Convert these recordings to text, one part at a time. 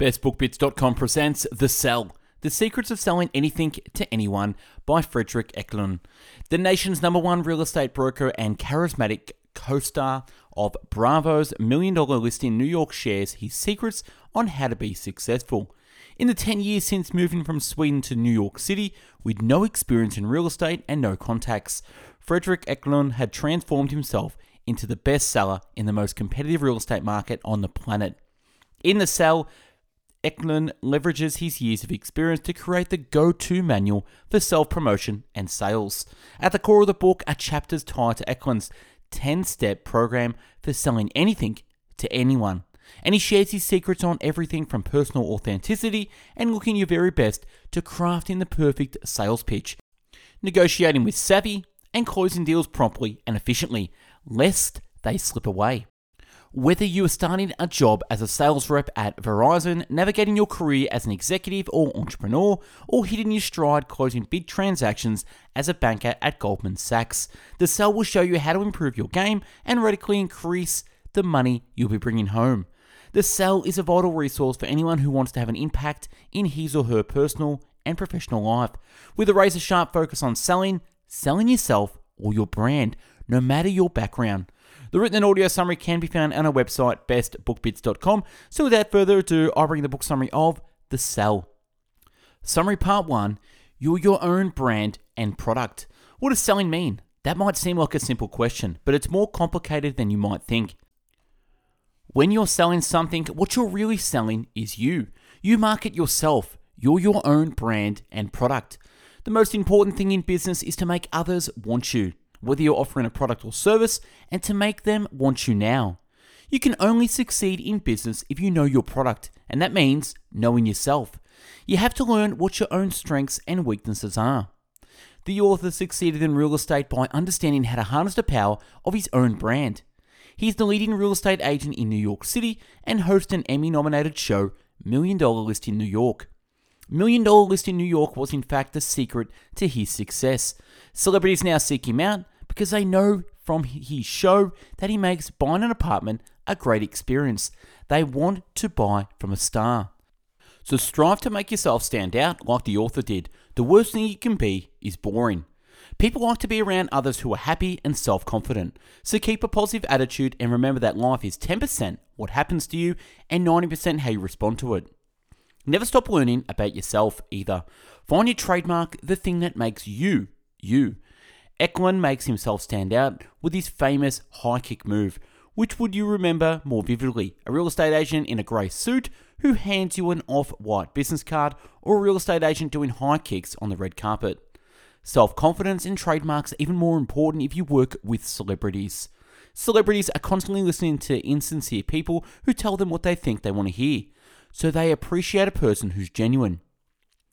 BestBookBits.com presents The Sell The Secrets of Selling Anything to Anyone by Fredrik Eklund. The nation's number one real estate broker and charismatic co star of Bravo's million dollar listing New York shares his secrets on how to be successful. In the 10 years since moving from Sweden to New York City, with no experience in real estate and no contacts, Fredrik Eklund had transformed himself into the best seller in the most competitive real estate market on the planet. In the sell, Eklund leverages his years of experience to create the go to manual for self promotion and sales. At the core of the book are chapters tied to Eklund's 10 step program for selling anything to anyone. And he shares his secrets on everything from personal authenticity and looking your very best to crafting the perfect sales pitch, negotiating with savvy, and closing deals promptly and efficiently, lest they slip away. Whether you are starting a job as a sales rep at Verizon, navigating your career as an executive or entrepreneur, or hitting your stride closing big transactions as a banker at Goldman Sachs, the Sell will show you how to improve your game and radically increase the money you'll be bringing home. The Sell is a vital resource for anyone who wants to have an impact in his or her personal and professional life, with a razor sharp focus on selling, selling yourself or your brand, no matter your background. The written and audio summary can be found on our website, bestbookbits.com. So without further ado, I bring the book summary of The Sell. Summary Part 1 You're your own brand and product. What does selling mean? That might seem like a simple question, but it's more complicated than you might think. When you're selling something, what you're really selling is you. You market yourself. You're your own brand and product. The most important thing in business is to make others want you whether you're offering a product or service, and to make them want you now. You can only succeed in business if you know your product, and that means knowing yourself. You have to learn what your own strengths and weaknesses are. The author succeeded in real estate by understanding how to harness the power of his own brand. He's the leading real estate agent in New York City and hosts an Emmy nominated show, Million Dollar Listing New York. Million Dollar Listing New York was in fact the secret to his success. Celebrities now seek him out because they know from his show that he makes buying an apartment a great experience. They want to buy from a star. So strive to make yourself stand out like the author did. The worst thing you can be is boring. People like to be around others who are happy and self confident. So keep a positive attitude and remember that life is 10% what happens to you and 90% how you respond to it. Never stop learning about yourself either. Find your trademark, the thing that makes you, you. Eklund makes himself stand out with his famous high kick move. Which would you remember more vividly? A real estate agent in a grey suit who hands you an off white business card, or a real estate agent doing high kicks on the red carpet? Self confidence and trademarks are even more important if you work with celebrities. Celebrities are constantly listening to insincere people who tell them what they think they want to hear, so they appreciate a person who's genuine.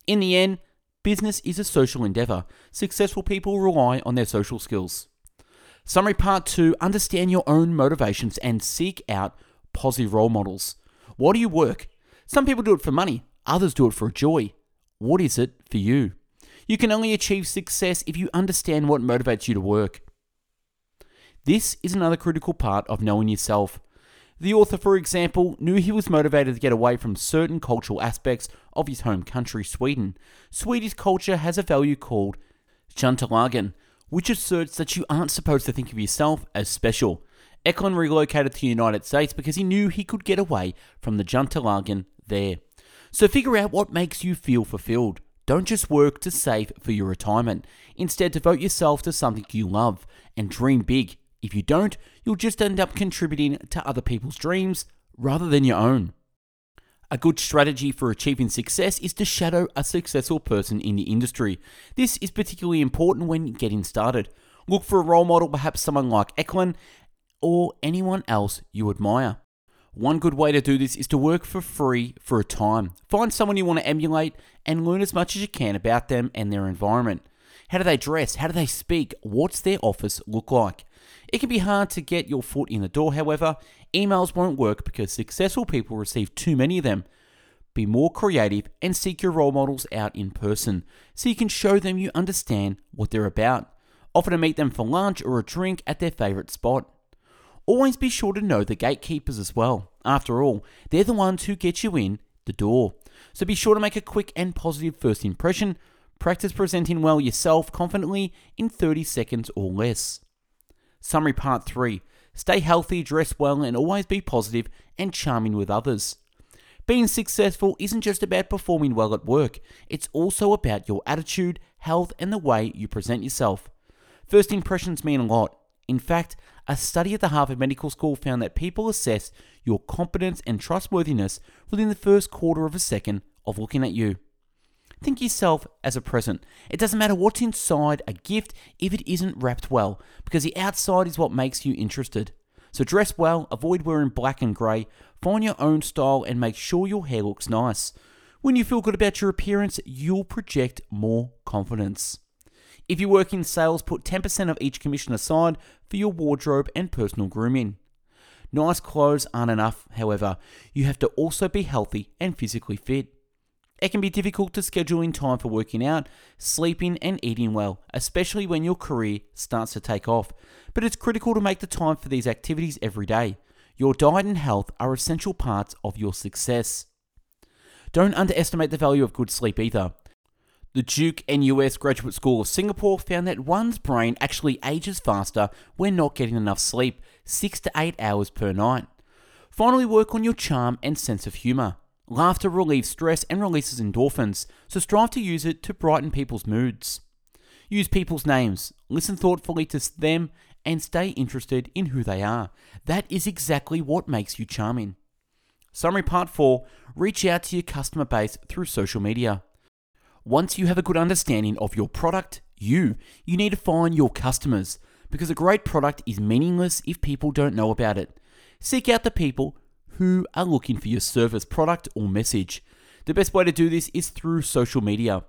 In the end, Business is a social endeavor. Successful people rely on their social skills. Summary part two understand your own motivations and seek out positive role models. Why do you work? Some people do it for money, others do it for joy. What is it for you? You can only achieve success if you understand what motivates you to work. This is another critical part of knowing yourself. The author, for example, knew he was motivated to get away from certain cultural aspects of his home country, Sweden. Swedish culture has a value called jantelagen, which asserts that you aren't supposed to think of yourself as special. Eklund relocated to the United States because he knew he could get away from the jantelagen there. So figure out what makes you feel fulfilled. Don't just work to save for your retirement. Instead, devote yourself to something you love and dream big if you don't, you'll just end up contributing to other people's dreams rather than your own. A good strategy for achieving success is to shadow a successful person in the industry. This is particularly important when getting started. Look for a role model, perhaps someone like Eklund or anyone else you admire. One good way to do this is to work for free for a time. Find someone you want to emulate and learn as much as you can about them and their environment. How do they dress? How do they speak? What's their office look like? It can be hard to get your foot in the door, however. Emails won't work because successful people receive too many of them. Be more creative and seek your role models out in person so you can show them you understand what they're about. Offer to meet them for lunch or a drink at their favourite spot. Always be sure to know the gatekeepers as well. After all, they're the ones who get you in the door. So be sure to make a quick and positive first impression. Practice presenting well yourself confidently in 30 seconds or less. Summary part 3 Stay healthy, dress well, and always be positive and charming with others. Being successful isn't just about performing well at work, it's also about your attitude, health, and the way you present yourself. First impressions mean a lot. In fact, a study at the Harvard Medical School found that people assess your competence and trustworthiness within the first quarter of a second of looking at you. Think yourself as a present. It doesn't matter what's inside a gift if it isn't wrapped well, because the outside is what makes you interested. So dress well, avoid wearing black and grey, find your own style, and make sure your hair looks nice. When you feel good about your appearance, you'll project more confidence. If you work in sales, put 10% of each commission aside for your wardrobe and personal grooming. Nice clothes aren't enough, however, you have to also be healthy and physically fit. It can be difficult to schedule in time for working out, sleeping, and eating well, especially when your career starts to take off. But it's critical to make the time for these activities every day. Your diet and health are essential parts of your success. Don't underestimate the value of good sleep either. The Duke NUS Graduate School of Singapore found that one's brain actually ages faster when not getting enough sleep, 6 to 8 hours per night. Finally, work on your charm and sense of humour. Laughter relieves stress and releases endorphins, so strive to use it to brighten people's moods. Use people's names, listen thoughtfully to them, and stay interested in who they are. That is exactly what makes you charming. Summary part 4 Reach out to your customer base through social media. Once you have a good understanding of your product, you, you need to find your customers because a great product is meaningless if people don't know about it. Seek out the people who are looking for your service, product, or message. The best way to do this is through social media.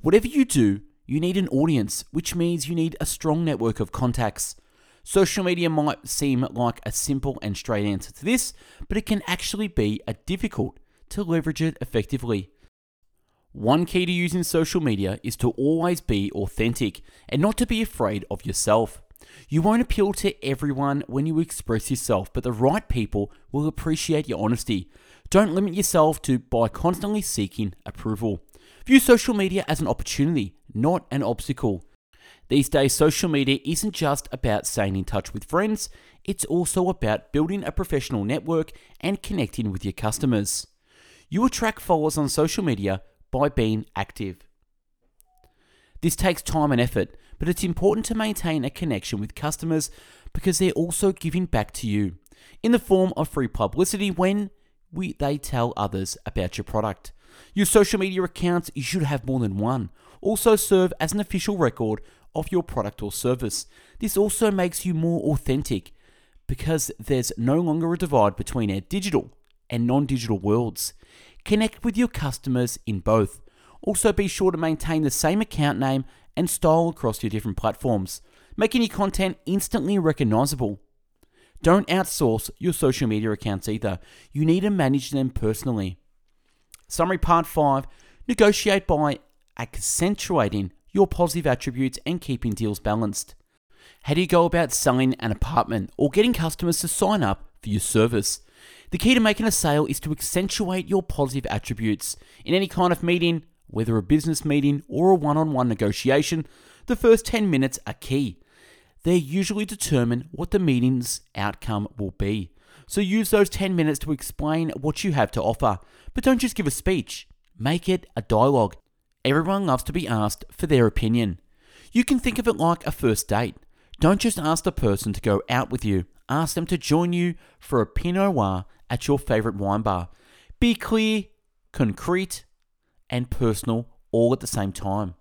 Whatever you do, you need an audience, which means you need a strong network of contacts. Social media might seem like a simple and straight answer to this, but it can actually be a difficult to leverage it effectively. One key to using social media is to always be authentic and not to be afraid of yourself. You won't appeal to everyone when you express yourself, but the right people will appreciate your honesty. Don't limit yourself to by constantly seeking approval. View social media as an opportunity, not an obstacle. These days, social media isn't just about staying in touch with friends, it's also about building a professional network and connecting with your customers. You attract followers on social media by being active. This takes time and effort, but it's important to maintain a connection with customers because they're also giving back to you in the form of free publicity when we, they tell others about your product. Your social media accounts, you should have more than one, also serve as an official record of your product or service. This also makes you more authentic because there's no longer a divide between our digital and non digital worlds. Connect with your customers in both. Also, be sure to maintain the same account name and style across your different platforms, making your content instantly recognizable. Don't outsource your social media accounts either. You need to manage them personally. Summary part 5 Negotiate by accentuating your positive attributes and keeping deals balanced. How do you go about selling an apartment or getting customers to sign up for your service? The key to making a sale is to accentuate your positive attributes. In any kind of meeting, whether a business meeting or a one on one negotiation, the first 10 minutes are key. They usually determine what the meeting's outcome will be. So use those 10 minutes to explain what you have to offer. But don't just give a speech, make it a dialogue. Everyone loves to be asked for their opinion. You can think of it like a first date. Don't just ask the person to go out with you, ask them to join you for a Pinot Noir at your favorite wine bar. Be clear, concrete, and personal all at the same time.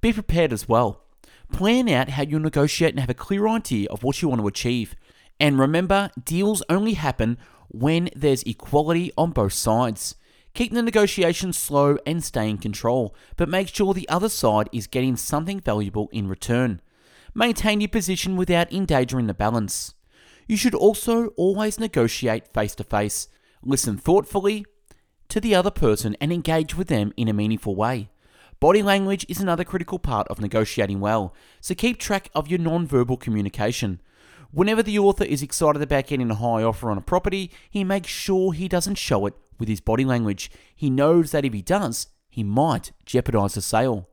Be prepared as well. Plan out how you'll negotiate and have a clear idea of what you want to achieve. And remember, deals only happen when there's equality on both sides. Keep the negotiations slow and stay in control, but make sure the other side is getting something valuable in return. Maintain your position without endangering the balance. You should also always negotiate face to face. Listen thoughtfully to the other person and engage with them in a meaningful way. Body language is another critical part of negotiating well, so keep track of your non-verbal communication. Whenever the author is excited about getting a high offer on a property, he makes sure he doesn't show it with his body language. He knows that if he does, he might jeopardize the sale.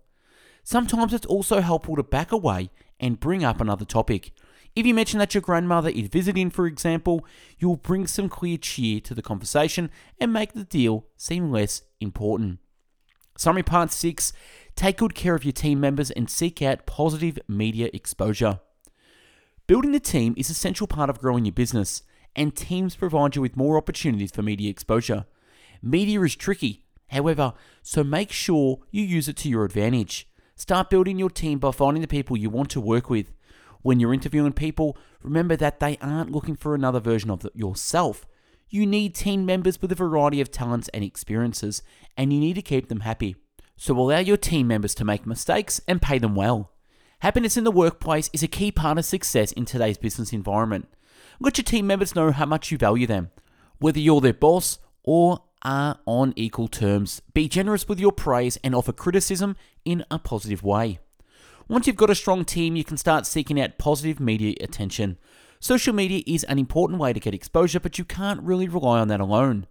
Sometimes it's also helpful to back away and bring up another topic. If you mention that your grandmother is visiting, for example, you'll bring some clear cheer to the conversation and make the deal seem less important. Summary part 6 Take good care of your team members and seek out positive media exposure. Building a team is a central part of growing your business, and teams provide you with more opportunities for media exposure. Media is tricky, however, so make sure you use it to your advantage. Start building your team by finding the people you want to work with. When you're interviewing people, remember that they aren't looking for another version of yourself. You need team members with a variety of talents and experiences, and you need to keep them happy. So allow your team members to make mistakes and pay them well. Happiness in the workplace is a key part of success in today's business environment. Let your team members know how much you value them, whether you're their boss or are on equal terms. Be generous with your praise and offer criticism in a positive way. Once you've got a strong team, you can start seeking out positive media attention. Social media is an important way to get exposure, but you can't really rely on that alone.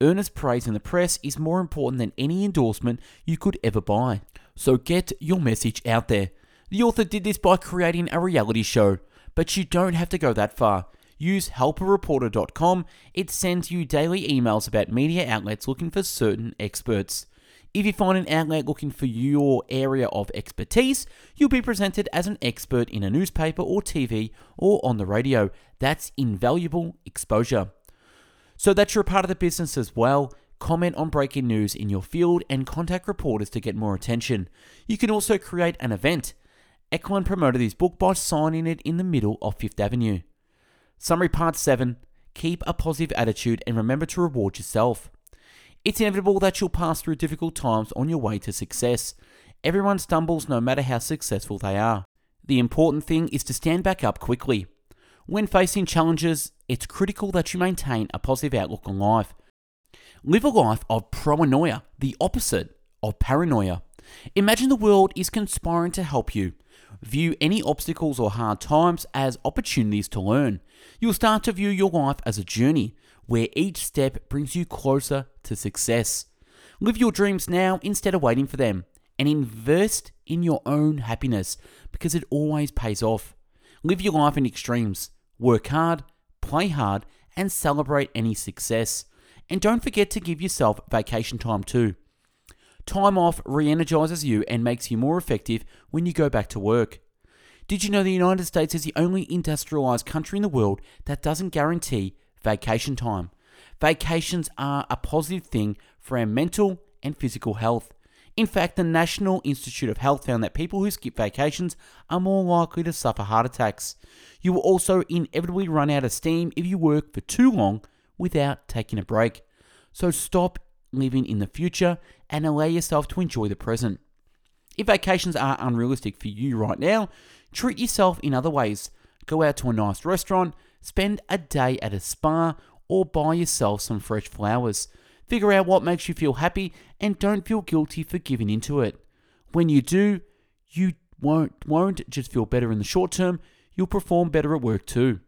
Earnest praise in the press is more important than any endorsement you could ever buy. So get your message out there. The author did this by creating a reality show, but you don't have to go that far. Use helpareporter.com. It sends you daily emails about media outlets looking for certain experts. If you find an outlet looking for your area of expertise, you'll be presented as an expert in a newspaper or TV or on the radio. That's invaluable exposure. So that you're a part of the business as well. Comment on breaking news in your field and contact reporters to get more attention. You can also create an event. Eklund promoted his book by signing it in the middle of Fifth Avenue. Summary Part 7 Keep a positive attitude and remember to reward yourself. It's inevitable that you'll pass through difficult times on your way to success. Everyone stumbles no matter how successful they are. The important thing is to stand back up quickly. When facing challenges, it's critical that you maintain a positive outlook on life. Live a life of pronoia, the opposite of paranoia. Imagine the world is conspiring to help you. View any obstacles or hard times as opportunities to learn. You'll start to view your life as a journey where each step brings you closer to success. Live your dreams now instead of waiting for them and invest in your own happiness because it always pays off. Live your life in extremes. Work hard, play hard, and celebrate any success. And don't forget to give yourself vacation time too. Time off re energizes you and makes you more effective when you go back to work. Did you know the United States is the only industrialized country in the world that doesn't guarantee vacation time? Vacations are a positive thing for our mental and physical health. In fact, the National Institute of Health found that people who skip vacations are more likely to suffer heart attacks. You will also inevitably run out of steam if you work for too long without taking a break. So stop living in the future and allow yourself to enjoy the present. If vacations are unrealistic for you right now, treat yourself in other ways. Go out to a nice restaurant, spend a day at a spa, or buy yourself some fresh flowers. Figure out what makes you feel happy and don't feel guilty for giving into it. When you do, you won't, won't just feel better in the short term, you'll perform better at work too.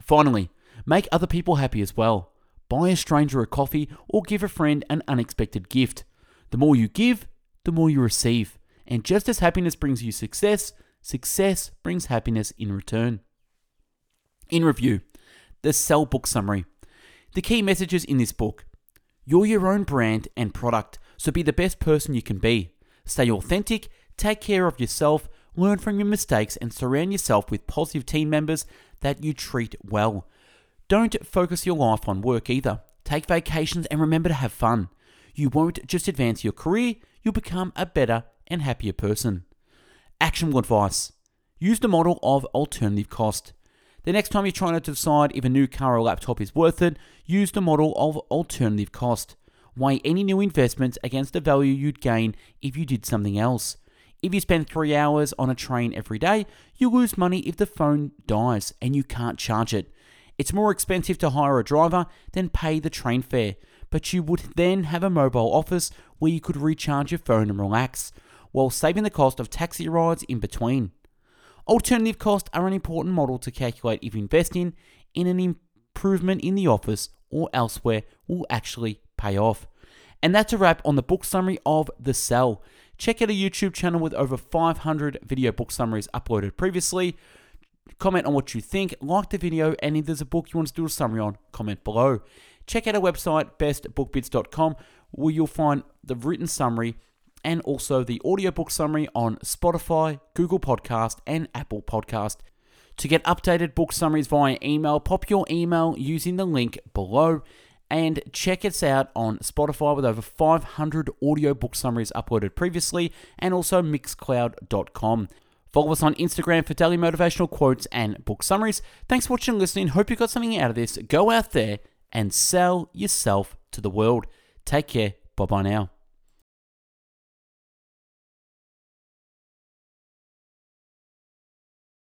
Finally, make other people happy as well buy a stranger a coffee, or give a friend an unexpected gift. The more you give, the more you receive. And just as happiness brings you success, success brings happiness in return. In review, the Sell Book Summary. The key messages in this book You're your own brand and product, so be the best person you can be. Stay authentic, take care of yourself, learn from your mistakes, and surround yourself with positive team members that you treat well. Don't focus your life on work either. Take vacations and remember to have fun. You won't just advance your career, you'll become a better and happier person. Actionable advice use the model of alternative cost. The next time you're trying to decide if a new car or laptop is worth it, use the model of alternative cost. Weigh any new investments against the value you'd gain if you did something else. If you spend three hours on a train every day, you lose money if the phone dies and you can't charge it. It's more expensive to hire a driver than pay the train fare, but you would then have a mobile office where you could recharge your phone and relax, while saving the cost of taxi rides in between. Alternative costs are an important model to calculate if investing in an improvement in the office or elsewhere will actually pay off. And that's a wrap on the book summary of The Sell. Check out a YouTube channel with over 500 video book summaries uploaded previously. Comment on what you think, like the video, and if there's a book you want to do a summary on, comment below. Check out our website, bestbookbits.com, where you'll find the written summary and also the audiobook summary on Spotify, Google Podcast, and Apple Podcast. To get updated book summaries via email, pop your email using the link below and check us out on Spotify with over 500 audiobook summaries uploaded previously and also mixcloud.com. Follow us on Instagram for daily motivational quotes and book summaries. Thanks for watching and listening. Hope you got something out of this. Go out there and sell yourself to the world. Take care. Bye bye now.